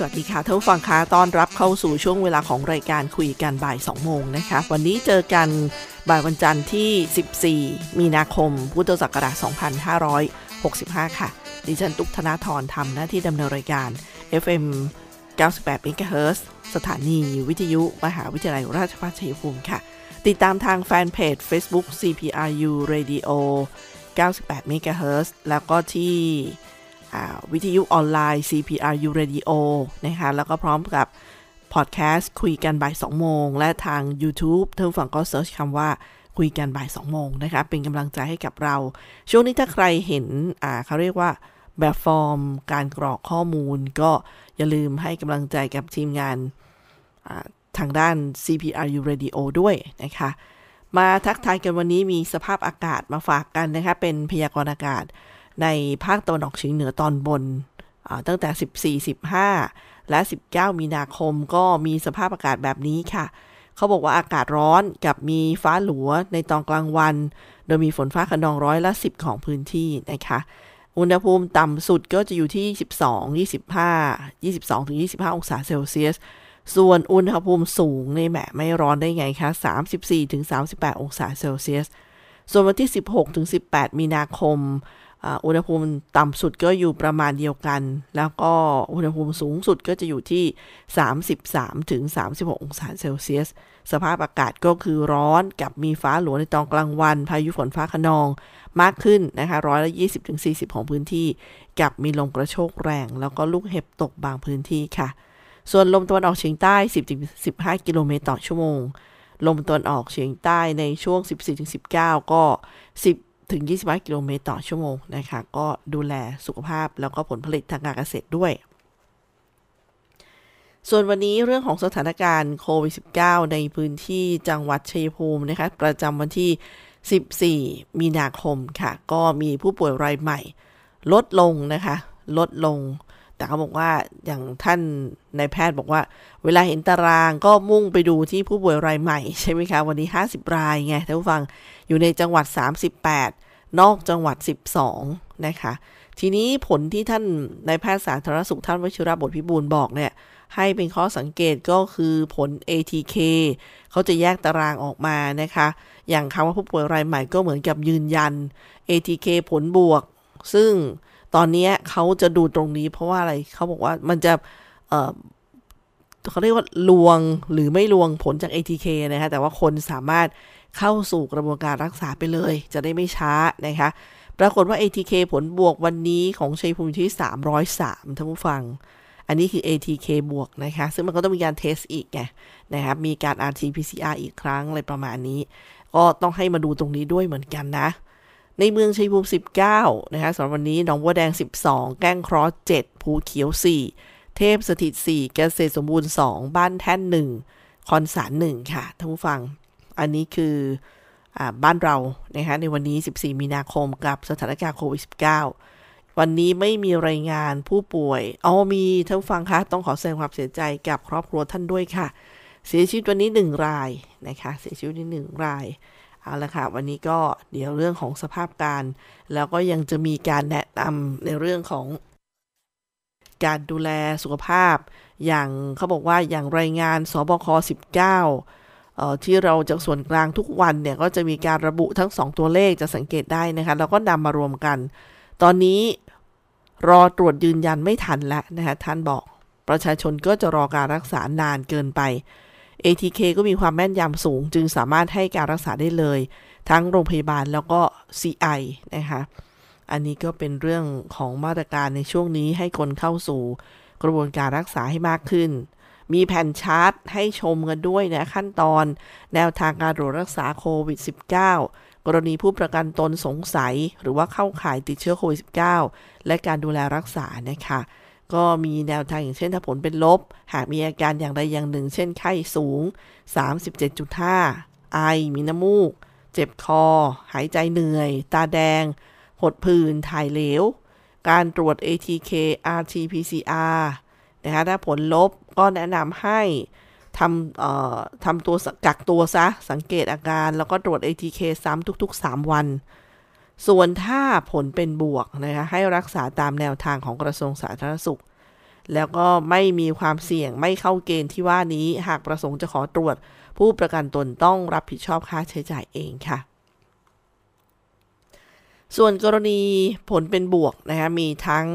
สวัสดีค่ะท่านฟังคะต้อนรับเข้าสู่ช่วงเวลาของรายการคุยกันบ่าย 2 โมงนะคะ วันนี้เจอกันบ่ายวันจันทร์ที่ 14 มีนาคม พุทธศักราช 2565 ค่ะ ดิฉันตุกธนาธรทำหน้าที่ดำเนินรายการ FM 98 MHz สถานีวิทยุ มหาวิทยาลัยราชภัฏชัยภูมิค่ะ ติดตามทางแฟนเพจ Facebook CPRU Radio 98 MHz แล้วก็ที่ วิทยุออนไลน์ CPRU Radio นะคะแล้วก็พร้อมกับพอดแคสต์คุยกันบ่าย2โมง และทาง YouTube ท่านผู้ฟังก็ search คำว่าคุยกันบ่าย2โมงนะคะเป็นกำลังใจให้กับเรา ช่วงนี้ถ้าใครเห็นเขาเรียกว่าแบบฟอร์ม การกรอกข้อมูล ก็อย่าลืมให้กำลังใจกับทีมงานทางด้าน CPRU Radio ด้วยนะคะ มาทักทายกันวันนี้มีสภาพอากาศมาฝากกันนะคะ เป็นพยากรณ์อากาศ ในภาคตะวันออกเฉียงเหนือตอนบน ตั้งแต่ 14 15 และ 19 มีนาคมก็มีสภาพอากาศแบบนี้ค่ะ เขาบอกว่าอากาศร้อนกับมีฟ้าหลัวในตอนกลางวัน โดยมีฝนฟ้าขนองร้อยละ 10 ของพื้นที่นะคะ อุณหภูมิต่ำสุดก็จะอยู่ที่ 12 25 22 25 องศาเซลเซียสส่วนอุณหภูมิสูงในแหมไม่ร้อนได้ไงคะ 34 38 องศาเซลเซียส ส่วนวันที่ 16 18 มีนาคม อุณหภูมิต่ำสุดก็อยู่ประมาณเดียวกัน แล้วก็อุณหภูมิสูงสุดก็จะอยู่ที่ 33ถึง36 องศาเซลเซียส สภาพอากาศก็คือร้อนกับมีฟ้าหลวในตอนกลางวัน พายุฝนฟ้าขนองมากขึ้นนะคะร้อยละ20ถึง40 ของพื้นที่ กับมีลมกระโชกแรง แล้วก็ลูกเห็บตกบางพื้นที่ค่ะ ส่วนลมตะวันออกเฉียงใต้ 10-15 กิโลเมตรต่อชั่วโมง ลมตะวันออกเฉียงใต้ในช่วง 14ถึง19 ก็ 10 ถึง 25 กิโลเมตรต่อชั่วโมงนะคะ ก็ดูแลสุขภาพแล้วก็ผลผลิตทางการเกษตรด้วย ส่วนวันนี้เรื่องของสถานการณ์โควิด -19 ในพื้นที่จังหวัดชัยภูมินะคะ ประจำวันที่ 14 มีนาคมค่ะ ก็มีผู้ป่วยรายใหม่ ลดลงนะคะ ลดลง แต่เขาบอกว่าอย่างท่านนายแพทย์บอกว่า เวลาเห็นตารางก็มุ่งไปดูที่ผู้ป่วยรายใหม่ใช่ไหมคะ วันนี้ 50 รายไงท่านผู้ฟังอยู่ในจังหวัด 38 นอกจังหวัด 12 นะคะ ทีนี้ผลที่ท่านนายแพทย์สาธารณสุขท่านวชิระบทพิบูลบอกเนี่ยให้เป็นข้อสังเกตก็คือผล ATK เขาจะแยกตารางออกมานะคะ อย่างคำว่าผู้ป่วยรายใหม่ก็เหมือนกับยืนยัน ATK ผลบวก ซึ่ง ตอนนี้เขาจะดูตรงนี้ เพราะว่าอะไรเขาบอกว่ามันจะเเขาเรียกว่าลวงหรือไม่ลวงผลจาก ATK นะคะแต่ว่าคนสามารถเข้าสู่กระบวนการรักษาไปเลย จะได้ไม่ช้านะคะปรากฏว่า ATK ผลบวกวันนี้ของชัยภูมิที่ 303ท่านผู้ฟัง อันนี้คือ ATK บวกนะคะ ซึ่งมันก็ต้องมีการเทสอีกไงนะครับ มีการ RT-PCR อีกครั้งอะไรประมาณนี้ ก็ต้องให้มาดูตรงนี้ด้วยเหมือนกันนะ ในเมืองชัยภูมิ 19 นะคะสำหรับวันนี้หนองบัวแดง 12 แก้งครอส7ภูเขียว 4 เทพสถิต 4 เกษตรสมบูรณ์ 2 บ้านแท่น 1 คอนสาร 1 ค่ะท่านผู้ฟัง อันนี้คืออบ้านเรานะคะในวันนี้ 14 มีนาคมกับสถานการณ์โควิด -19 วันนี้ไม่มีรายงานผู้ป่วย เอ๋อมีท่านฟังคะต้องขอแสดงความเสียใจกับครอบครัวท่านด้วยค่ะ เสียชีวิตวันนี้หนึ่งรายนะคะเสียชีวิตนี้หนึ่งราย เอาละค่ะ วันนี้ก็เดี๋ยวเรื่องของสภาพการ แล้วก็ยังจะมีการแนะนำในเรื่องของการดูแลสุขภาพ อย่างเขาบอกว่าอย่างรายงานสบค 19 ที่เราจากส่วนกลางทุกวันเนี่ย ก็จะมีการระบุทั้ง 2 ตัวเลขจะสังเกตได้นะคะ แล้วก็นำมารวมกัน ตอนนี้รอตรวจยืนยันไม่ทันแล้วนะคะท่านบอกประชาชนก็จะรอการรักษานานเกินไป ATK ก็มีความแม่นยำสูง จึงสามารถให้การรักษาได้เลย ทั้งโรงพยาบาลแล้วก็ CI นะคะอันนี้ก็เป็นเรื่องของมาตรการในช่วงนี้ให้คนเข้าสู่กระบวนการรักษาให้มากขึ้น มีแผ่นชาร์ตให้ชมกันด้วยนะขั้นตอน แนวทางการตรวจรักษาโควิด -19 กรณีผู้ประกันตนสงสัย หรือว่าเข้าข่ายติดเชื้อโควิด -19 และการดูแลรักษานะคะ ก็มีแนวทางอย่างเช่นถ้าผลเป็นลบ หากมีอาการอย่างใดอย่างหนึ่ง เช่นไข้สูง 37.5 ไอ มีน้ำมูก เจ็บคอ หายใจเหนื่อย ตาแดง หดผื่น ถ่ายเหลว การตรวจ ATK RT-PCR นะคะถ้าผลลบก็แนะนำให้ทำเอ่อทำตัวกักตัวซะ สังเกตอาการแล้วก็ตรวจ ATK ซ้ำทุก ๆ 3 วัน ส่วนถ้าผลเป็นบวกนะคะให้รักษาตามแนวทางของกระทรวงสาธารณสุข แล้วก็ไม่มีความเสี่ยงไม่เข้าเกณฑ์ที่ว่านี้ หากประสงค์จะขอตรวจ ผู้ประกันตนต้องรับผิดชอบค่าใช้จ่ายเองค่ะ ส่วนกรณีผลเป็นบวกนะคะมีทั้ง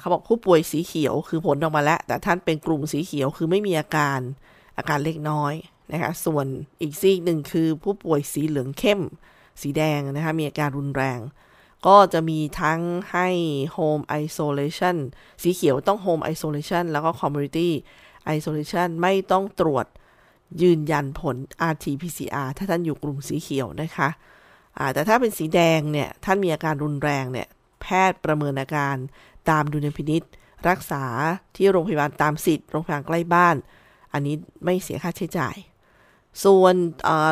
เขาบอกผู้ป่วยสีเขียวคือผลออกมาแล้ว แต่ท่านเป็นกลุ่มสีเขียวคือไม่มีอาการอาการเล็กน้อยนะคะส่วนอีกซีกหนึ่งคือผู้ป่วยสีเหลืองเข้ม สีแดงนะคะมีอาการรุนแรง ก็จะมีทั้งให้ home isolation สีเขียวต้อง home isolation แล้วก็ community isolation ไม่ต้องตรวจยืนยันผล RT-PCR ถ้าท่านอยู่กลุ่มสีเขียวนะคะแต่ถ้าเป็นสีแดงเนี่ย ท่านมีอาการรุนแรงเนี่ย แพทย์ประเมินอาการตามดุลพินิษรักษาที่โรงพยาบาลตามสิทธิ์ โรงพยาบาลใกล้บ้าน อันนี้ไม่เสียค่าใช้จ่าย ส่วน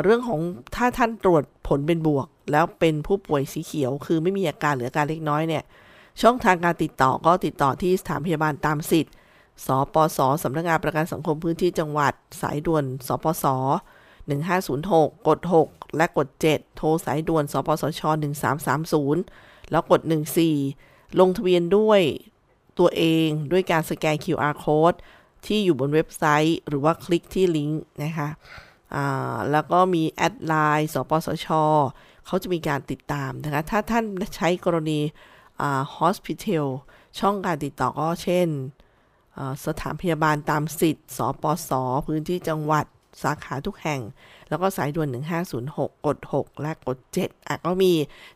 เรื่องของถ้าท่านตรวจผลเป็นบวก แล้วเป็นผู้ป่วยสีเขียว คือไม่มีอาการหรืออาการเล็กน้อยเนี่ย ช่องทางการติดต่อก็ติดต่อที่สถานพยาบาลตามสิทธิ์ สปสสำนักงานประกันสังคมพื้นที่จังหวัด สายด่วน สปส 1506 กด 6 และกด 7 โทรสายด่วน สปสช 1330 แล้วกด 14 ลงทะเบียนด้วยตัวเองด้วยการสแกน QR code ที่อยู่บนเว็บไซต์ หรือว่าคลิกที่ลิงก์นะคะ แล้วก็มีแอดไลน์สปสช เขาจะมีการติดตามนะคะ ถ้าท่านใช้กรณี hospital ช่องการติดต่อก็เช่น สถานพยาบาลตามสิทธิ์ สปส พื้นที่จังหวัดสาขาทุกแห่ง แล้วก็สายด่วน 1506 กด 6 และกด 7 อะ ก็มี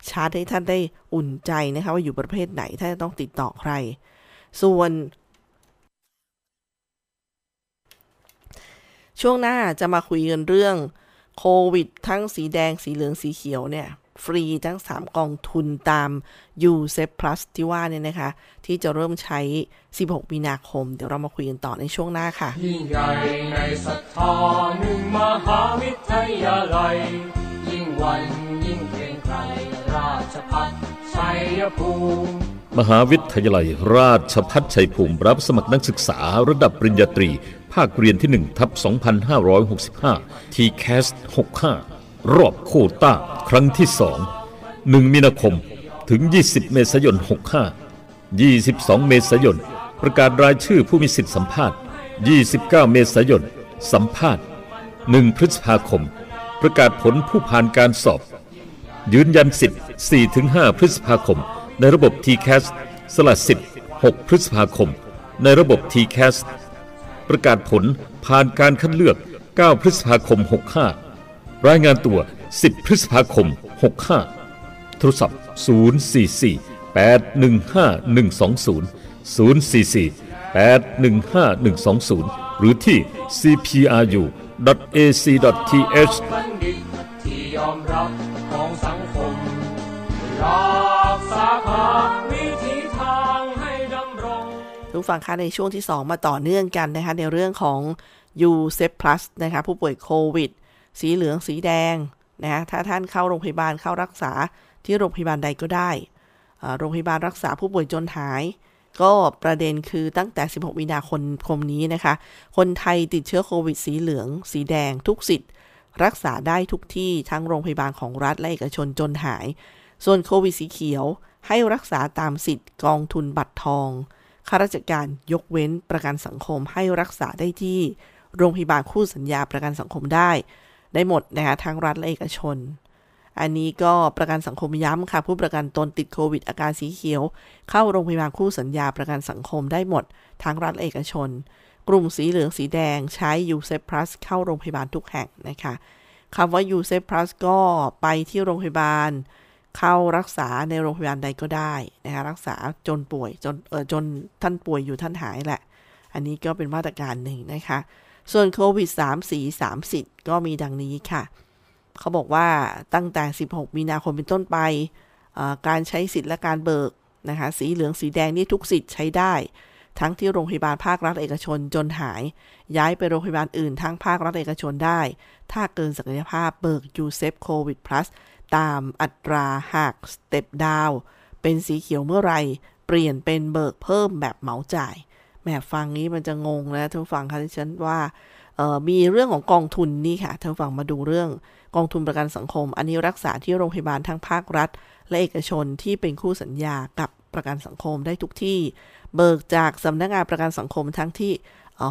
ชาร์ตให้ท่านได้อุ่นใจนะคะ ว่าอยู่ประเภทไหนถ้าจะต้องติดต่อใคร ส่วน ช่วงหน้าจะมาคุยกันเรื่องโควิด ทั้งสีแดงสีเหลืองสีเขียวเนี่ย ฟรีทั้ง 3 กองทุนตาม u s e p Plus ที่ว่าเนี่ยนะคะ ที่จะเริ่มใช้ 16 มีนาคม เดี๋ยวเรามาคุยกันต่อในช่วงหน้าค่ะ ยิ่งใหญ่ในศรัทธาหนึ่งมหาวิทยาลัย ยิ่งวันยิ่งเกรงไกรราชพัฒชัยภูมิมหาวิทยาลัยราชพัฒชัยภูมิรับสมัครนักศึกษาระดับปริญญาตรี ภาคเรียนที่1ทับ2565 t c a s 65 รอบโคต้า ครั้งที่ 2 1 มีนาคม ถึง 20 เมษายน 65 22 เมษายน ประกาศรายชื่อผู้มีสิทธิสัมภาษณ์ 29 เมษายน สัมภาษณ์ 1 พฤษภาคม ประกาศผลผู้ผ่านการสอบ ยืนยันสิทธิ์ 4-5 พฤษภาคม ในระบบ t c a s สละสิทธิ์ 6 พฤษภาคม ในระบบ t c a s ประกาศผลผ่านการคัดเลือก 9 พฤษภาคม 65 รายงานตัว 10 พฤษภาคม 65 โทรศัพท์ 044 815 120 044 815 120 หรือที่ cpru.ac.th ที่ยอมรับของสังคมรักษาภาวิ ทุกฝั่งค่ะในช่วงที่ 2 มาต่อเนื่องกันนะคะ ในเรื่องของ u s e p Plus นะคะ ผู้ป่วยโควิด สีเหลืองสีแดงนะคะถ้าท่านเข้าโรงพยาบาลเข้ารักษาที่โรงพยาบาลใดก็ได้โรงพยาบาลรักษาผู้ป่วยจนหาย ก็ประเด็นคือตั้งแต่ 16 มีนาคมคมนี้นะคะ คนไทยติดเชื้อโควิด สีเหลือง สีแดง ทุกสิทธิ์ รักษาได้ทุกที่ทั้งโรงพยาบาลของรัฐและเอกชนจนหาย ส่วนโควิดสีเขียวให้รักษาตามสิทธิ์กองทุนบัตรทอง ข้าราชการยกเว้นประกันสังคมให้รักษาได้ที่ โรงพยาบาลคู่สัญญาประกันสังคมได้ ได้หมดนะคะทั้งรัฐและเอกชน อันนี้ก็ประกันสังคมย้ำค่ะ ผู้ประกันตนติดโควิด อาการสีเขียว เข้าโรงพยาบาลคู่สัญญาประกันสังคมได้หมด ทั้งรัฐและเอกชน กลุ่มสีเหลืองสีแดงใช้ u s e p Plus เข้าโรงพยาบาลทุกแห่งนะคะคำว่า u s e p Plus ก็ไปที่โรงพยาบาล เข้ารักษาในโรงพยาบาลใดก็ได้นะคะรักษาจนป่วยจนเออจนท่านป่วยอยู่ท่านหายแหละ อันนี้ก็เป็นมาตรการหนึ่งนะคะ ส่วนโควิด3สี3สิทธิ์ก็มีดังนี้ค่ะ เขาบอกว่าตั้งแต่ 16 มีนาคมเป็นต้นไป การใช้สิทธิ์และการเบิกนะคะสีเหลืองสีแดงนี่ทุกสิทธิ์ใช้ได้ ทั้งที่โรงพยาบาลภาครัฐเอกชนจนหาย ย้ายไปโรงพยาบาลอื่นทั้งภาครัฐเอกชนได้ ถ้าเกินศักยภาพเบิกยูเซฟโควิด plus ตามอัตราหาก step downเป็นสีเขียวเมื่อไรเปลี่ยนเป็นเบิกเพิ่มแบบเหมาจ่ายแหมฟังนี้มันจะงงนะท่านฟังคะที่ฉันว่ามีเรื่องของกองทุนนี่ค่ะท่านฟังมาดูเรื่องกองทุนประกันสังคม อันนี้รักษาที่โรงพยาบาลทั้งภาครัฐ และเอกชนที่เป็นคู่สัญญากับประกันสังคมได้ทุกที่ เบิกจากสำนักงานประกันสังคมทั้งที่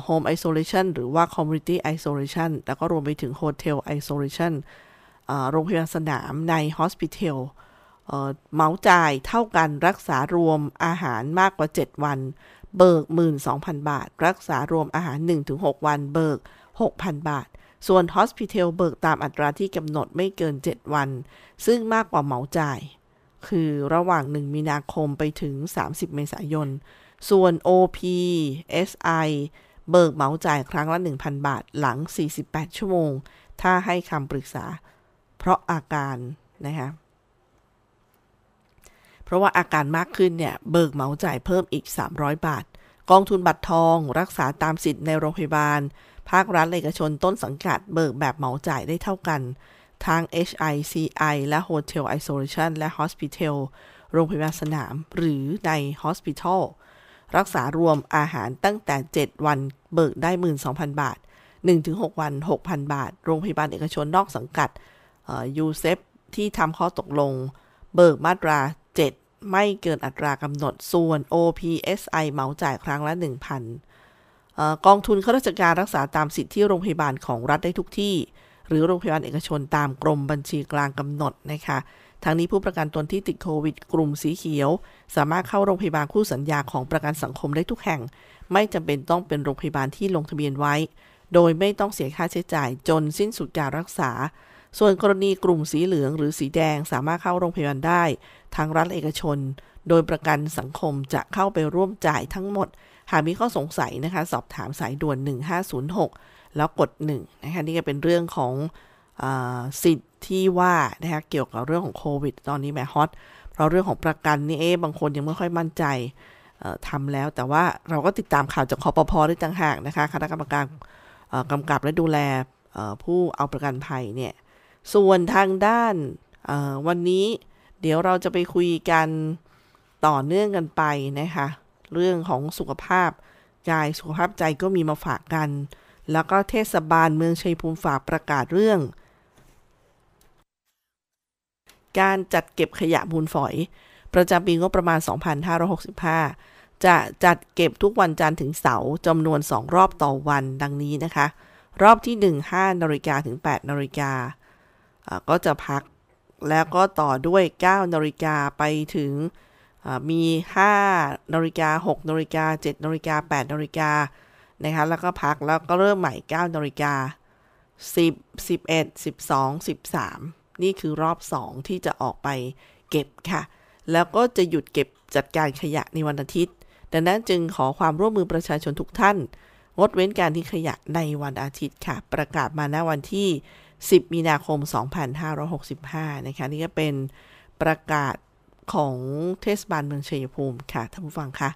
home isolation หรือว่า community isolation แล้วก็รวมไปถึง hotel isolation โรงพยาบาลสนามใน hospital เมาจ่ายเท่ากันรักษารวมอาหารมากกว่า 7 วัน เบิก 12,000 บาท รักษารวมอาหาร 1-6 วัน เบิก 6,000 บาท ส่วน hospital เบิกตามอัตราที่กำหนดไม่เกิน 7 วัน ซึ่งมากกว่าเมาจ่าย คือระหว่าง 1 มีนาคมไปถึง 30 เมษายน ส่วน OP SI เบิกเมาจ่ายครั้งละ 1,000 บาทหลัง 48 ชั่วโมง ถ้าให้คำปรึกษา เพราะอาการนะคะเพราะว่าอาการมากขึ้นเนี่ยเบิกเหมาจ่ายเพิ่มอีก 300 บาท กองทุนบัตรทอง รักษาตามสิทธิ์ในโรงพยาบาล ภาครัฐเอกชนต้นสังกัดเบิกแบบเหมาจ่ายได้เท่ากันทาง HICI และ Hotel Isolation และ Hospital โรงพยาบาลสนาม หรือใน Hospital รักษารวมอาหารตั้งแต่ 7 วันเบิกได้ 12,000 บาท 1-6 วัน 6,000 บาท โรงพยาบาลเอกชนนอกสังกัด ยูเซฟที่ทำข้อตกลง เบิกมาตรา 7 ไม่เกินอัตรากำหนดส่วน OPSI เหมาจ่ายครั้งละ 1,000 กองทุนข้าราชการรักษาตามสิทธิที่โรงพยาบาลของรัฐได้ทุกที่ หรือโรงพยาบาลเอกชนตามกรมบัญชีกลางกำหนดนะคะทางนี้ผู้ประกันตนที่ติดโควิด กลุ่มสีเขียว สามารถเข้าโรงพยาบาลคู่สัญญาของประกันสังคมได้ทุกแห่ง ไม่จำเป็นต้องเป็นโรงพยาบาลที่ลงทะเบียนไว้ โดยไม่ต้องเสียค่าใช้จ่ายจนสิ้นสุดการรักษา ส่วนกรณีกลุ่มสีเหลืองหรือสีแดงสามารถเข้าโรงพยาบาลได้ ทางรัฐเอกชน โดยประกันสังคมจะเข้าไปร่วมจ่ายทั้งหมด หากมีข้อสงสัยนะคะ สอบถามสายด่วน 1506 แล้วกด 1 นะคะ นี่ก็เป็นเรื่องของสิทธิ์ที่ว่านะคะเกี่ยวกับเรื่องของโควิด ตอนนี้แม่ฮอตเพราะเรื่องของประกันนี่เอ๊บางคนยังไม่ค่อยมั่นใจทำแล้ว แต่ว่าเราก็ติดตามข่าวจากคอปพอได้ต่างหากนะคะคณะกรรมการกำกับและดูแลผู้เอาประกันภัยเนี่ย ส่วนทางด้านวันนี้เดี๋ยวเราจะไปคุยกันต่อเนื่องกันไปนะคะ เรื่องของสุขภาพกายสุขภาพใจก็มีมาฝากกัน แล้วก็เทศบาลเมืองชัยภูมิฝากประกาศเรื่อง การจัดเก็บขยะมูลฝอย ประจำปีงบประมาณ 2565 จะจัดเก็บทุกวันจันทร์ถึงเสาร์จำนวน 2 รอบต่อวันดังนี้นะคะ รอบที่ 1 5นาฬิกาถึง8นาฬิกา ก็จะพักแล้วก็ต่อด้วย9นาฬิกาไปถึงมี5นาฬิกา6นาฬิกา7นาฬิกา8นาฬิกานะคะแล้วก็พักแล้วก็เริ่มใหม่9นาฬิกา10 11 12 13 นี่คือรอบ 2 ที่จะออกไปเก็บค่ะ แล้วก็จะหยุดเก็บจัดการขยะในวันอาทิตย์ ดังนั้นจึงขอความร่วมมือประชาชนทุกท่าน งดเว้นการทิ้งขยะในวันอาทิตย์ค่ะ ประกาศมาณวันที่ 10 มีนาคม 2565 นะคะ นี่ก็เป็นประกาศของเทศบาลเมืองชัยภูมิค่ะท่านผู้ฟังคะ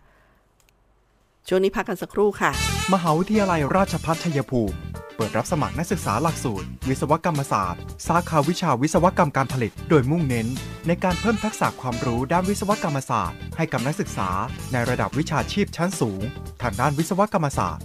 ช่วงนี้พักกันสักครู่ค่ะ มหาวิทยาลัยราชภัฏชัยภูมิ เปิดรับสมัครนักศึกษาหลักสูตร วิศวกรรมศาสตร์ สาขาวิชาวิศวกรรมการผลิต โดยมุ่งเน้น ในการเพิ่มทักษะความรู้ด้านวิศวกรรมศาสตร์ ให้กับนักศึกษา ในระดับวิชาชีพชั้นสูง ทางด้านวิศวกรรมศาสตร์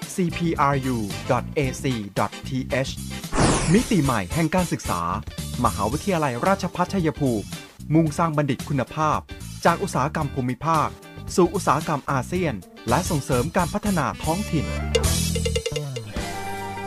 cpru.ac.th มิติใหม่แห่งการศึกษา มหาวิทยาลัยราชพัฒชัยภูมิ มุ่งสร้างบัณฑิตคุณภาพ จากอุตสาหกรรมภูมิภาค สู่อุตสาหกรรมอาเซียน และส่งเสริมการพัฒนาท้องถิ่น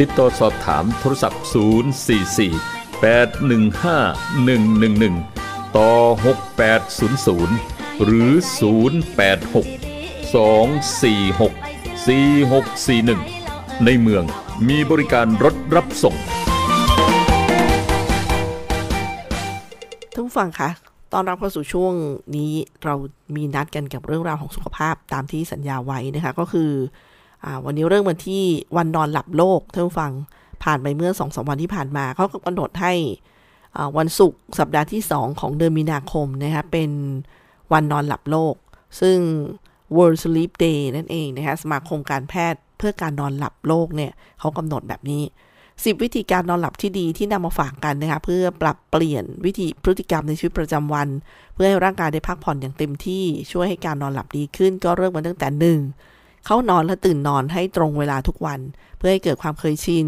ติดต่อสอบถามโทรศัพท์ 044 815 111 ต่อ 6800 หรือ 086 246 4641 ในเมืองมีบริการรถรับส่งท่านผู้ฟังคะตอนรับเข้าสู่ช่วงนี้เรามีนัดกันกับเรื่องราวของสุขภาพตามที่สัญญาไว้นะคะ ก็คืออ วันนี้เรื่องวันที่วันนอนหลับโลกท่านฟังผ่านไปเมื่อสองสวันที่ผ่านมาเขาก็กำหนดให้วันศุกร์สัปดาห์ที่ 2 ของเดือนมีนาคมนะคะเป็นวันนอนหลับโลก ซึ่ง World Sleep Day นั่นเองนะคะสมาคมการแพทย์เพื่อการนอนหลับโลกเนี่ยเขากำหนดแบบนี้ 10 วิธีการนอนหลับที่ดีที่นำมาฝากกันนะคะเพื่อปรับเปลี่ยนวิธีพฤติกรรมในชีวิตประจำวัน เพื่อให้ร่างกายได้พักผ่อนอย่างเต็มที่ช่วยให้การนอนหลับดีขึ้น ก็เริ่มมาตั้งแต่หนึ่ง เข้านอนและตื่นนอนให้ตรงเวลาทุกวัน เพื่อให้เกิดความเคยชิน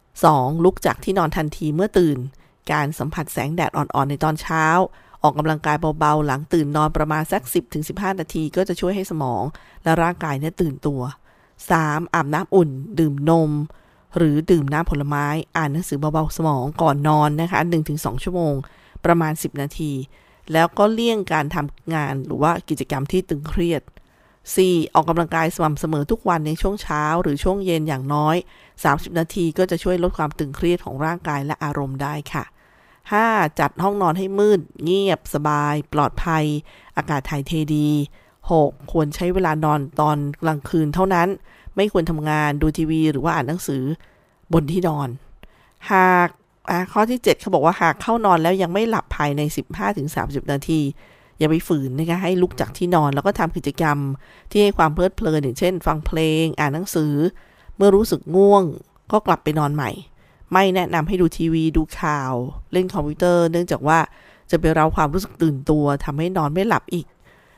2. ลุกจากที่นอนทันทีเมื่อตื่น การสัมผัสแสงแดดอ่อนๆในตอนเช้า ออกกำลังกายเบาๆ หลังตื่นนอนประมาณสัก 10-15 นาทีก็จะช่วยให้สมอง และร่างกายเนี่ยตื่นตัว 3. อาบน้ำอุ่น ดื่มนม หรือดื่มน้ำผลไม้ อ่านหนังสือเบาๆสมองก่อนนอนนะคะ 1-2 ชั่วโมง ประมาณ 10 นาที แล้วก็เลี่ยงการทำงานหรือว่ากิจกรรมที่ตึงเครียด 4. ออกกำลังกายสม่ำเสมอทุกวันในช่วงเช้าหรือช่วงเย็นอย่างน้อย 30 นาทีก็จะช่วยลดความตึงเครียดของร่างกายและอารมณ์ได้ค่ะ 5. จัดห้องนอนให้มืด เงียบ สบาย ปลอดภัย อากาศถ่ายเทดี 6. ควรใช้เวลานอนตอนกลางคืนเท่านั้น ไม่ควรทำงานดูทีวีหรือว่าอ่านหนังสือบนที่นอน หากข้อที่ 7เขาบอกว่าหากเข้านอนแล้วยังไม่หลับภายใน 15-30 นาที อย่าไปฝืนนะคะให้ลุกจากที่นอนแล้วก็ทำกิจกรรม ที่ให้ความเพลิดเพลินอย่างเช่น ฟังเพลง อ่านหนังสือ เมื่อรู้สึกง่วง ก็กลับไปนอนใหม่ ไม่แนะนำให้ดูทีวีดูข่าว เล่นคอมพิวเตอร์ เนื่องจากว่าจะไปเราความรู้สึกตื่นตัวทำให้นอนไม่หลับอีก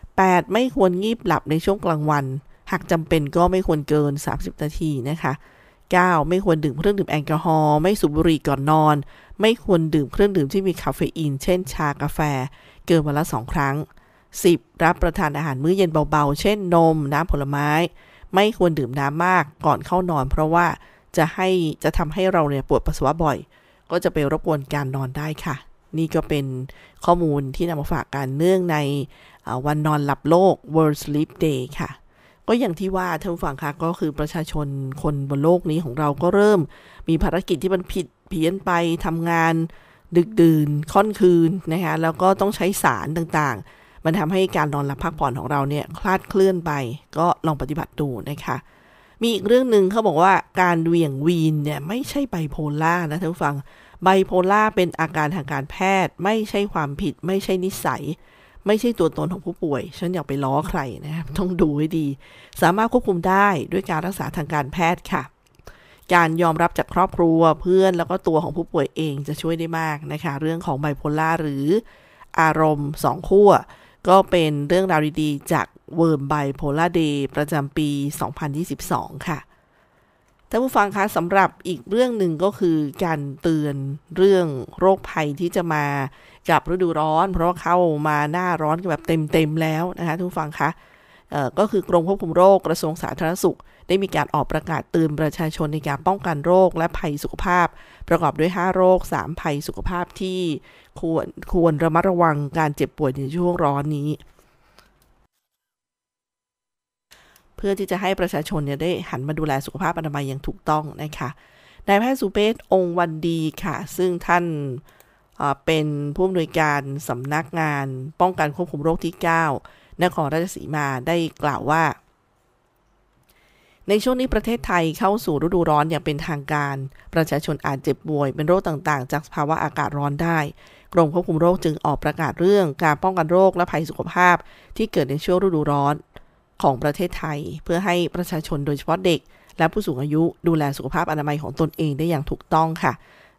8. ไม่ควรงีบหลับในช่วงกลางวัน หากจำเป็นก็ไม่ควรเกิน 30 นาทีนะคะ 9. ไม่ควรดื่มเครื่องดื่มแอลกอฮอล์ไม่สูบบุหรี่ก่อนนอน ไม่ควรดื่มเครื่องดื่มที่มีคาเฟอีน เช่นชากาแฟ เกินวันละ2ครั้ง 10. รับประทานอาหารมื้อเย็นเบาๆ เช่นนม น้ำผลไม้ ไม่ควรดื่มน้ำมากก่อนเข้านอน เพราะว่าจะให้จะทำให้เราเนี่ยปวดปัสสาวะบ่อย ก็จะไปรบกวนการนอนได้ค่ะ นี่ก็เป็นข้อมูลที่นำมาฝากกันเนื่องในวันนอนหลับโลก World Sleep Day ค่ะ ก็อย่างที่ว่าท่านผู้ฟังคะก็คือประชาชนคนบนโลกนี้ของเราก็เริ่ม มีภารกิจที่มันผิดเพี้ยนไปทำงาน ดึกดื่นค่อนคืนนะคะแล้วก็ต้องใช้สารต่างๆ มันทำให้การนอนหลับพักผ่อนของเราเนี่ยคลาดเคลื่อนไป ก็ลองปฏิบัติดูนะคะ มีอีกเรื่องหนึ่งเขาบอกว่าการเวี่ยงวีนเนี่ยไม่ใช่ไบโพล่านะท่านผู้ฟังไบโพล่าเป็นอาการทางการแพทย์ ไม่ใช่ความผิด ไม่ใช่นิสัย ไม่ใช่ตัวตนของผู้ป่วย ฉันอยากไปล้อใครนะครับต้องดูให้ดี สามารถควบคุมได้ด้วยการรักษาทางการแพทย์ค่ะ การยอมรับจากครอบครัวเพื่อนแล้วก็ตัวของผู้ป่วยเองจะช่วยได้มากนะคะ เรื่องของไบโพล่าหรืออารมณ์สองขั้วก็เป็นเรื่องราวดีๆ จาก World Bipolar Day ประจำปี 2022 ค่ะท่านผู้ฟังคะสำหรับอีกเรื่องหนึ่งก็คือการเตือนเรื่องโรคภัยที่จะมากับฤดูร้อน เพราะว่าเข้ามาหน้าร้อนกันแบบเต็มๆแล้วนะคะท่านผู้ฟังคะก็คือกรมควบคุมโรคกระทรวงสาธารณสุข ได้มีการออกประกาศเตือนประชาชนในการป้องกันโรคและภัยสุขภาพ ประกอบด้วย 5 โรค 3 ภัยสุขภาพที่ควรควรระมัดระวังการเจ็บป่วยในช่วงร้อนนี้ เพื่อที่จะให้ประชาชนเนี่ยได้หันมาดูแลสุขภาพอนามัยอย่างถูกต้องนะคะนายแพทย์สุเปศองค์วันดีค่ะ ซึ่งท่านเป็นผู้อำนวยการสำนักงาน ป้องกันควบคุมโรคที่ 9 นครราชสีมาได้กล่าวว่า ในช่วงนี้ประเทศไทยเข้าสู่ฤดูร้อนอย่างเป็นทางการ ประชาชนอาจเจ็บป่วยเป็นโรคต่างๆ จากภาวะอากาศร้อนได้ กรมควบคุมโรคจึงออกประกาศเรื่องการป้องกันโรคและภัยสุขภาพ ที่เกิดในช่วงฤดูร้อนของประเทศไทย เพื่อให้ประชาชนโดยเฉพาะเด็ก และผู้สูงอายุดูแลสุขภาพอนามัยของตนเองได้อย่างถูกต้องค่ะ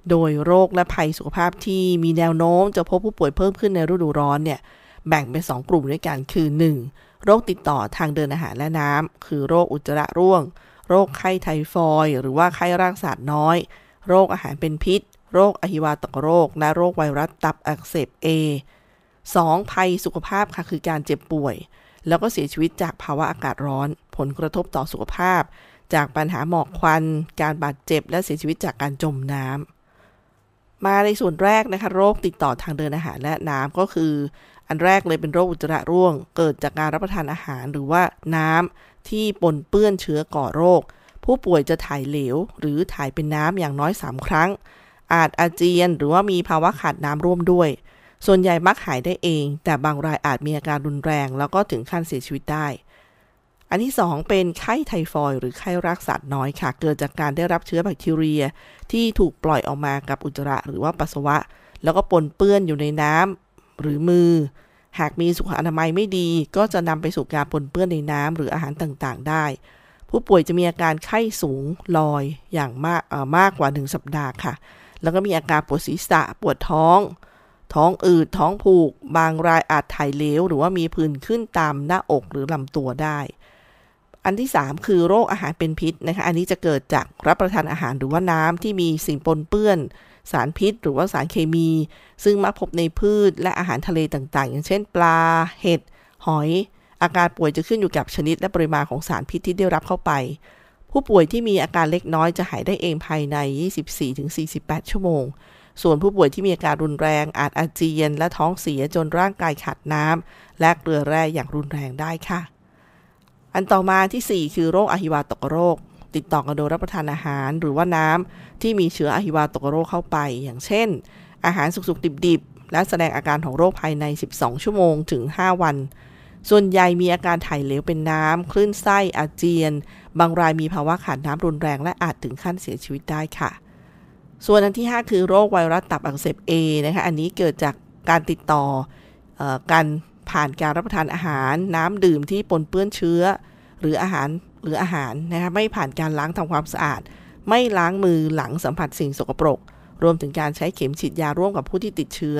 โดยโรคและภัยสุขภาพที่มีแนวโน้มจะพบผู้ป่วยเพิ่มขึ้นในฤดูร้อนเนี่ยแบ่งเป็น 2 กลุ่มด้วยกันคือ 1. โรคติดต่อทางเดินอาหารและน้ำ คือโรคอุจจาระร่วง โรคไข้ไทฟอยหรือว่าไข้ร่างสาดน้อย โรคอาหารเป็นพิษ โรคอหิวาตกโรค และโรคไวรัสตับอักเสบ A 2. ภัยสุขภาพค่ะคือการเจ็บป่วย แล้วก็เสียชีวิตจากภาวะอากาศร้อน ผลกระทบต่อสุขภาพ จากปัญหาหมอกควัน การบาดเจ็บ และเสียชีวิตจากการจมน้ำมาในส่วนแรกนะคะโรคติดต่อทางเดินอาหารและน้ำก็คือ อันแรกเลยเป็นโรคอุจจาระร่วง เกิดจากการรับประทานอาหารหรือว่าน้ำที่ปนเปื้อนเชื้อก่อโรค ผู้ป่วยจะถ่ายเหลว หรือถ่ายเป็นน้ำอย่างน้อย 3 ครั้ง อาจอาเจียนหรือว่ามีภาวะขาดน้ำร่วมด้วย ส่วนใหญ่มักหายได้เอง แต่บางรายอาจมีอาการรุนแรง แล้วก็ถึงขั้นเสียชีวิตได้ อันที่ 2 เป็นไข้ไทฟอยหรือไข้รักสัตว์น้อยค่ะ เกิดจากการได้รับเชื้อแบคทีเรีย ที่ถูกปล่อยออกมากับอุจจาระหรือว่าปัสสาวะ แล้วก็ปนเปื้อนอยู่ในน้ำ หรือมือ หากมีสุขอนามัยไม่ดี ก็จะนำไปสู่การปนเปื้อนในน้ำหรืออาหารต่างๆ ได้ ผู้ป่วยจะมีอาการไข้สูงลอยอย่างมากมากกว่า 1 สัปดาห์ค่ะ แล้วก็มีอาการปวดศีรษะปวดท้อง ท้องอืดท้องผูก บางรายอาจถ่ายเหลว หรือว่ามีผื่นขึ้นตามหน้าอกหรือลำตัวได้อันที่ 3 คือโรคอาหารเป็นพิษนะคะ อันนี้จะเกิดจากรับประทานอาหารหรือว่าน้ำที่มีสิ่งปนเปื้อน สารพิษ หรือว่าสารเคมี ซึ่งมักพบในพืชและอาหารทะเลต่างๆ อย่างเช่น ปลา เห็ด หอย อาการป่วยจะขึ้นอยู่กับชนิดและปริมาณของสารพิษที่ได้รับเข้าไป ผู้ป่วยที่มีอาการเล็กน้อยจะหายได้เองภายใน 24-48 ชั่วโมง ส่วนผู้ป่วยที่มีอาการรุนแรง อาจอาเจียน และท้องเสียจนร่างกายขาดน้ำและเกลือแร่อย่างรุนแรงได้ค่ะ อันต่อมาที่ 4 คือโรคอหิวาตกโรค ติดต่อกันโดยรับประทานอาหารหรือว่าน้ำที่มีเชื้ออหิวาตกโรคเข้าไป อย่างเช่น อาหารสุกๆดิบๆ และแสดงอาการของโรคภายใน 12 ชั่วโมงถึง 5 วัน ส่วนใหญ่มีอาการถ่ายเหลวเป็นน้ำ คลื่นไส้อาเจียน บางรายมีภาวะขาดน้ำรุนแรงและอาจถึงขั้นเสียชีวิตได้ค่ะ ส่วนอันที่ 5 คือโรคไวรัสตับอักเสบ A นะคะ อันนี้เกิดจากการติดต่ออการผ่านการรับประทานอาหาร น้ำดื่มที่ปนเปื้อนเชื้อ หรืออาหาร หรืออาหารนะคะไม่ผ่านการล้างทำความสะอาด ไม่ล้างมือหลังสัมผัสสิ่งสกปรก รวมถึงการใช้เข็มฉีดยาร่วมกับผู้ที่ติดเชื้อ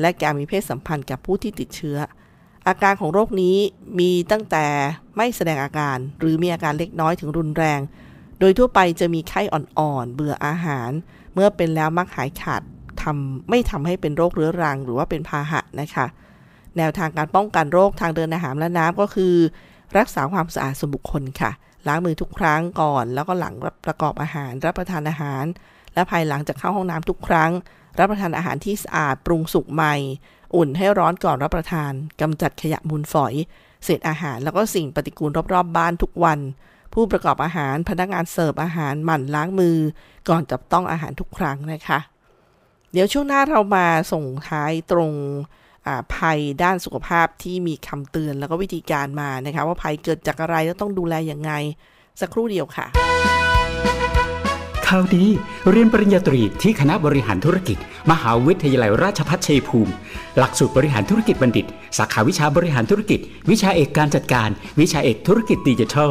และการมีเพศสัมพันธ์กับผู้ที่ติดเชื้อ อาการของโรคนี้มีตั้งแต่ไม่แสดงอาการ หรือมีอาการเล็กน้อยถึงรุนแรง โดยทั่วไปจะมีไข้อ่อนๆ เบื่ออาหาร เมื่อเป็นแล้วมักหายขาดทำไม่ทำให้เป็นโรคเรื้อรัง หรือว่าเป็นพาหะนะคะแนวทางการป้องกันโรคทางเดินอาหารและน้ำก็คือ รักษาความสะอาดส่วนบุคคลค่ะ ล้างมือทุกครั้งก่อน แล้วก็หลังรับประกอบอาหาร รับประทานอาหาร และภายหลังจากเข้าห้องน้ำทุกครั้ง รับประทานอาหารที่สะอาดปรุงสุกใหม่ อุ่นให้ร้อนก่อนรับประทานกำจัดขยะมูลฝอย เศษอาหารแล้วก็สิ่งปฏิกูลรอบๆบบ้านทุกวัน ผู้ประกอบอาหารพนักงานเสิร์ฟอาหารหมั่นล้างมือ ก่อนจับต้องอาหารทุกครั้งนะคะ เดี๋ยวช่วงหน้าเรามาส่งท้ายตรง ภัยด้านสุขภาพที่มีคำเตือนแล้วก็วิธีการมานะคะ ว่าภัยเกิดจากอะไรแล้วต้องดูแลอย่างไง สักครู่เดียวค่ะข่าวดีเรียนปริญญาตรีที่คณะบริหารธุรกิจ มหาวิทยาลัยราชภัฏชัยภูมิ หลักสูตรบริหารธุรกิจบัณฑิต สาขาวิชาบริหารธุรกิจ วิชาเอกการจัดการ วิชาเอกธุรกิจดิจิทัล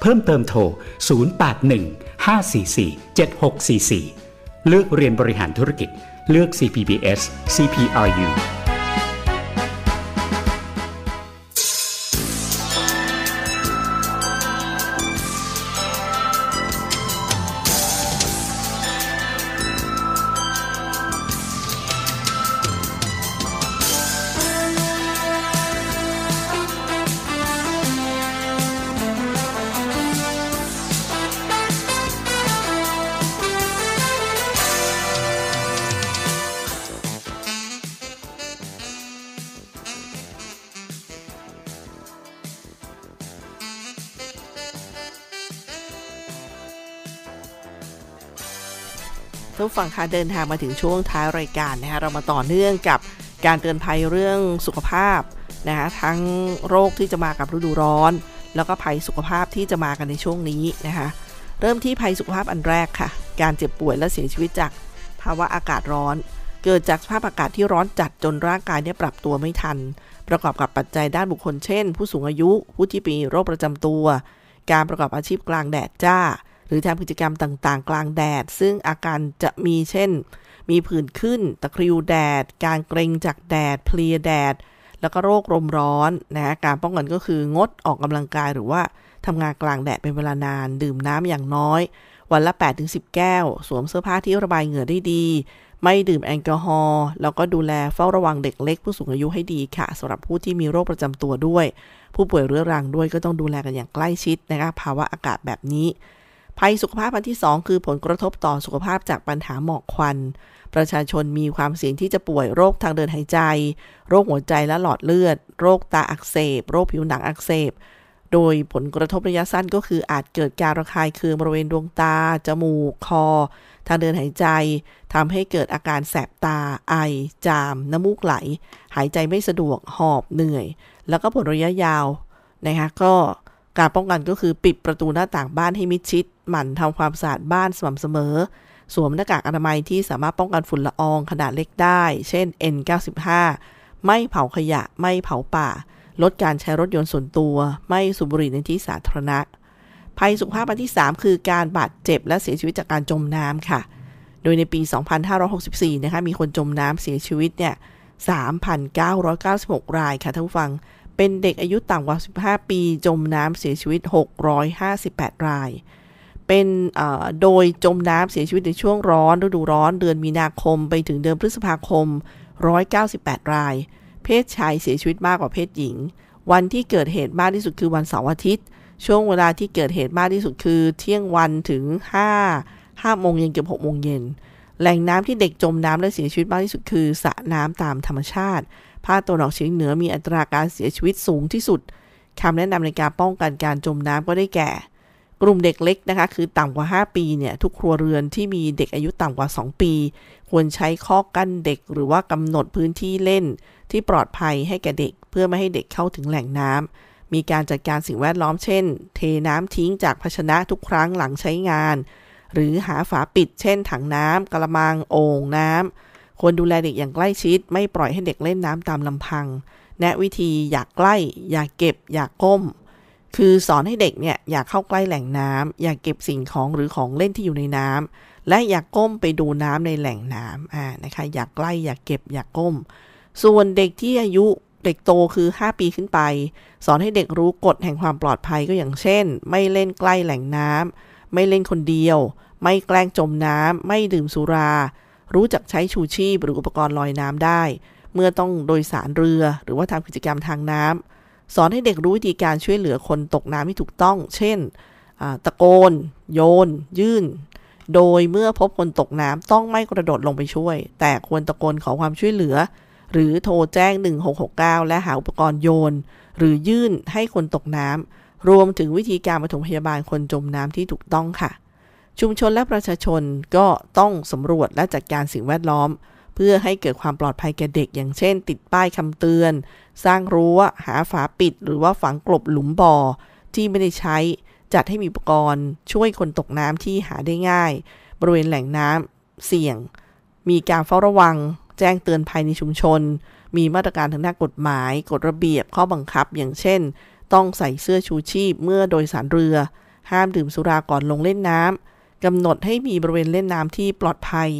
เพิ่มเติมโทร 081 544 7644 เลือกเรียนบริหารธุรกิจ เลือก CPBS CPRU ทุกฝั่งค่ะเดินทางมาถึงช่วงท้ายรายการนะคะเรามาต่อเนื่องกับการเตือนภัยเรื่องสุขภาพนะคะทั้งโรคที่จะมากับฤดูร้อน แล้วก็ภัยสุขภาพที่จะมากันในช่วงนี้นะคะเริ่มที่ภัยสุขภาพอันแรกค่ะ การเจ็บป่วยและเสียชีวิตจากภาวะอากาศร้อน เกิดจากสภาพอากาศที่ร้อนจัดจนร่างกายเนี่ยปรับตัวไม่ทัน ประกอบกับปัจจัยด้านบุคคลเช่น ผู้สูงอายุ ผู้ที่มีโรคประจำตัว การประกอบอาชีพกลางแดดจ้า หรือทำกิจกรรมต่างๆ กลางแดด ซึ่งอาการจะมีเช่น มีผื่นขึ้น ตะคริวแดด การเกรงจากแดด เพลียแดด แล้วก็โรคลมร้อนนะการป้องกันก็คืองดออกกำลังกายหรือว่าทำงานกลางแดดเป็นเวลานาน ดื่มน้ำอย่างน้อย วันละ 8-10 แก้ว สวมเสื้อผ้าที่ระบายเหงื่อได้ดี ไม่ดื่มแอลกอฮอล์ แล้วก็ดูแลเฝ้าระวังเด็กเล็กผู้สูงอายุให้ดีค่ะสำหรับผู้ที่มีโรคประจำตัวด้วย ผู้ป่วยเรื้อรังด้วยก็ต้องดูแลกันอย่างใกล้ชิดนะคะภาวะอากาศแบบนี้ ภัยสุขภาพอันที่ 2 คือผลกระทบต่อสุขภาพจากปัญหาหมอกควัน ประชาชนมีความเสี่ยงที่จะป่วยโรคทางเดินหายใจ โรคหัวใจและหลอดเลือด โรคตาอักเสบ โรคผิวหนังอักเสบ โดยผลกระทบระยะสั้นก็คืออาจเกิดการระคายเคืองบริเวณดวงตา จมูก คอ ทางเดินหายใจทำให้เกิดอาการแสบตา ไอ จาม น้ำมูกไหล หายใจไม่สะดวก หอบ เหนื่อย แล้วก็ผลระยะยาวนะคะก็ การป้องกันก็คือปิดประตูหน้าต่างบ้านให้มิดชิด หมั่นทำความสะอาดบ้านสม่ำเสมอ สวมหน้ากากอนามัยที่สามารถป้องกันฝุ่นละอองขนาดเล็กได้ เช่น N95 ไม่เผาขยะ ไม่เผาป่า ลดการใช้รถยนต์ส่วนตัว ไม่สูบบุหรี่ในที่สาธารณะ ภัยสุขภาพอันที่ 3 คือการบาดเจ็บและเสียชีวิตจากการจมน้ำค่ะ โดยในปี 2564 นะคะ มีคนจมน้ำเสียชีวิตเนี่ย 3,996 รายค่ะท่านผู้ฟัง เป็นเด็กอายุต่ำกว่า 15 ปี จมน้ำเสียชีวิต 658 ราย เป็นโดยจมน้ำเสียชีวิตในช่วงร้อนฤดูร้อนเดือนมีนาคมไปถึงเดือนพฤษภาคม 198 ราย เพศชายเสียชีวิตมากกว่าเพศหญิง วันที่เกิดเหตุมากที่สุดคือวันเสาร์อาทิตย์ ช่วงเวลาที่เกิดเหตุมากที่สุดคือเที่ยงวันถึง 5 5โมงเย็นเกือบ6โมงเย็นแหล่งน้ำที่เด็กจมน้ำและเสียชีวิตมากที่สุดคือสระน้ำตามธรรมชาติ ภาคตะวันออกเฉียงเหนือมีอัตราการเสียชีวิตสูงที่สุดคำแนะนำในการป้องกันการจมน้ำก็ได้แก่ กลุ่มเด็กเล็กนะคะ คือต่ำกว่า 5 ปีเนี่ย ทุกครัวเรือนที่มีเด็กอายุต่ำกว่า 2 ปี ควรใช้ข้อกั้นเด็กหรือว่ากำหนดพื้นที่เล่น ที่ปลอดภัยให้แก่เด็ก เพื่อไม่ให้เด็กเข้าถึงแหล่งน้ำมีการจัดการสิ่งแวดล้อมเช่น เทน้ำทิ้งจากภาชนะทุกครั้งหลังใช้งาน หรือหาฝาปิด เช่น ถังน้ำกระมังโอ่งน้ำ ควรดูแลเด็กอย่างใกล้ชิด ไม่ปล่อยให้เด็กเล่นน้ำตามลำพัง แนะวิธีอยากใกล้ อย่าเก็บ อยากก้ม คือสอนให้เด็กเนี่ยอย่าเข้าใกล้แหล่งน้ำอย่าเก็บสิ่งของหรือของเล่นที่อยู่ในน้ำและอยากก้มไปดูน้ำในแหล่งน้ำอ่านะคะอย่าใกล้อย่าเก็บ อย่าก้ม ส่วนเด็กที่อายุเด็กโตคือ 5 ปีขึ้นไป สอนให้เด็กรู้กฎแห่งความปลอดภัยก็อย่างเช่น ไม่เล่นใกล้แหล่งน้ำไม่เล่นคนเดียว ไม่แกล้งจมน้ำไม่ดื่มสุรา รู้จักใช้ชูชีพหรืออุปกรณ์ลอยน้ำได้ เมื่อต้องโดยสารเรือหรือว่าทำกิจกรรมทางน้ำสอนให้เด็กรู้วิธีการช่วยเหลือคนตกน้ำที่ถูกต้อง เช่นตะโกน โยน ยื่น โดยเมื่อพบคนตกน้ำต้องไม่กระโดดลงไปช่วย แต่ควรตะโกนขอความช่วยเหลือ หรือโทรแจ้ง 1669 และหาอุปกรณ์โยน หรือยื่นให้คนตกน้ำรวมถึงวิธีการปฐมพยาบาลคนจมน้ำที่ถูกต้องค่ะ ชุมชนและประชาชนก็ต้องสำรวจและจัดการสิ่งแวดล้อม เพื่อให้เกิดความปลอดภัยแก่เด็ก อย่างเช่น ติดป้ายคำเตือน สร้างรั้ว หาฝาปิด หรือว่าฝังกลบหลุมบ่อ ที่ไม่ได้ใช้ จัดให้มีอุปกรณ์ ช่วยคนตกน้ำที่หาได้ง่าย บริเวณแหล่งน้ำเสี่ยง มีการเฝ้าระวัง แจ้งเตือนภายในชุมชน มีมาตรการทางด้านกฎหมาย กฎระเบียบข้อบังคับ อย่างเช่น ต้องใส่เสื้อชูชีพเมื่อโดยสารเรือ ห้ามดื่มสุราก่อนลงเล่นน้ำ กำหนดให้มีบริเวณเล่นน้ำที่ปลอดภัย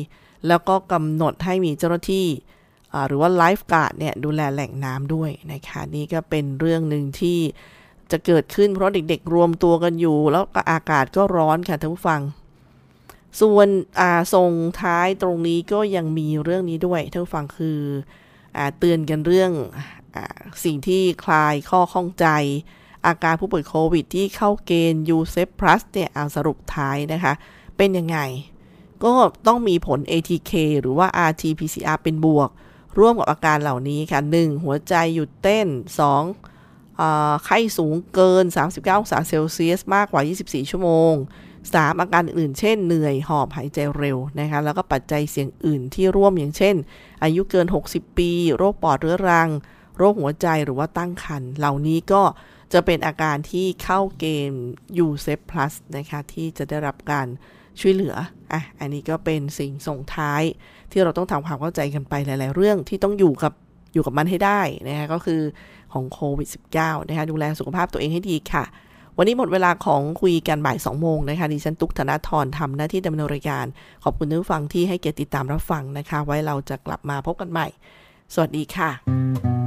แล้วก็กำหนดให้มีเจ้าหน้าที่หรือว่า lifeguard เนี่ยดูแลแหล่งน้ำด้วยนะคะนี่ก็เป็นเรื่องหนึ่งที่จะเกิดขึ้นเพราะเด็กๆ รวมตัวกันอยู่ แล้วก็อากาศก็ร้อนค่ะท่านผู้ฟัง ส่วนส่งท้ายตรงนี้ก็ยังมีเรื่องนี้ด้วยท่านผู้ฟังคืออเตือนกันเรื่องอสิ่งที่คลายข้อข้องใจ อาการผู้ป่วยโควิดที่เข้าเกณฑ์ยูเซฟพลัสเนี่ยเอาสรุปท้ายนะคะ เป็นยังไง ก็ต้องมีผล ATK หรือว่า RT-PCR เป็นบวก ร่วมกับอาการเหล่านี้ค่ะ 1. หัวใจหยุดเต้น 2. ไข้สูงเกิน 39องศาเซลเซียสมากกว่า 24 ชั่วโมง 3. อาการอื่น เช่น เหนื่อย หอบ หายใจเร็วนะคะ แล้วก็ปัจจัยเสี่ยงอื่นที่ร่วมอย่างเช่น อายุเกิน 60 ปี โรคปอดเรื้อรัง โรคหัวใจหรือว่าตั้งครรภ์เหล่านี้ก็ จะเป็นอาการที่เข้าเกณฑ์ u s e p Plus นะคะ ที่จะได้รับการช่วยเหลือ อะ อันนี้ก็เป็นสิ่งส่งท้าย ที่เราต้องทำความเข้าใจกันไปหลาย ๆ เรื่องที่ต้องอยู่กับอยู่กับมันให้ได้นะคะก็คือของโควิด -19 นะคะดูแลสุขภาพตัวเองให้ดีค่ะ วันนี้หมดเวลาของคุยกันบ่าย2โมงนะคะดิฉันตุ๊กธนาธรทำหน้าที่ดำเนินรายการ ขอบคุณทุกฟังที่ให้เกียรติติดตามรับฟังนะคะ ไว้เราจะกลับมาพบกันใหม่ สวัสดีค่ะ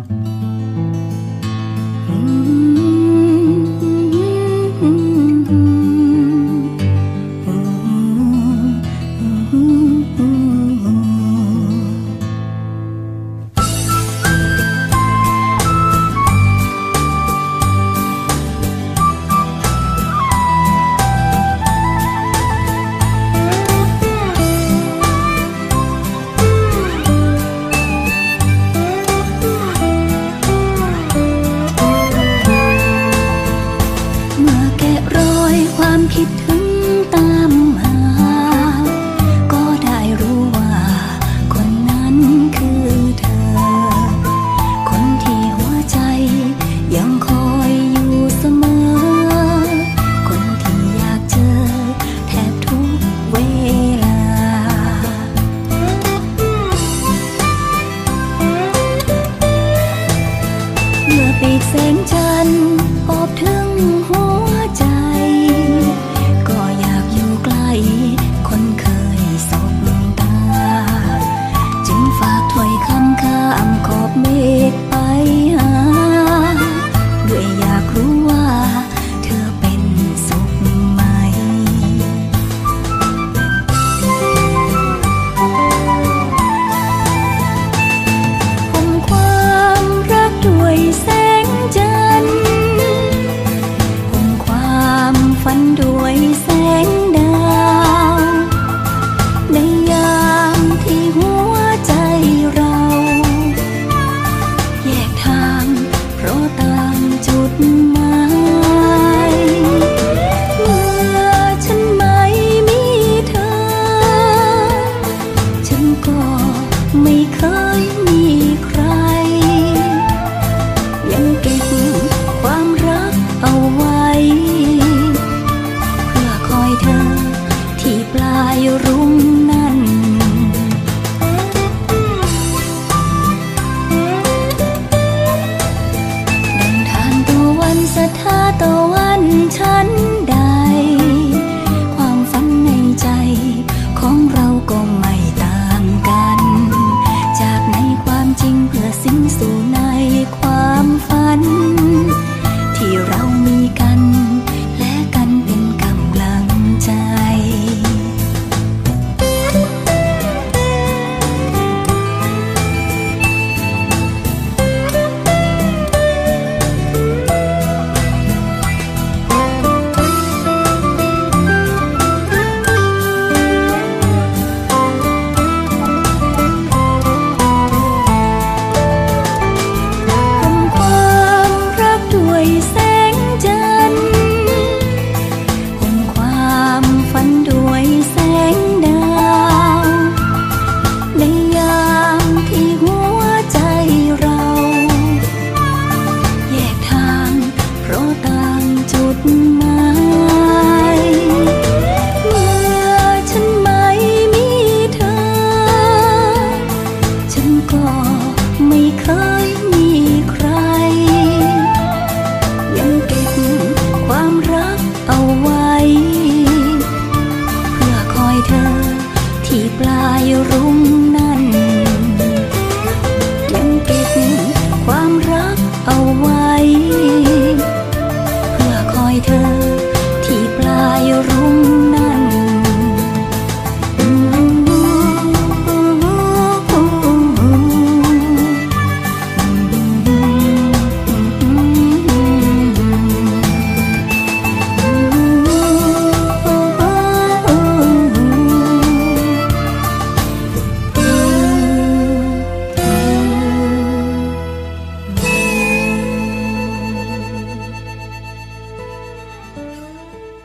งจันทร์อบถึง rayo.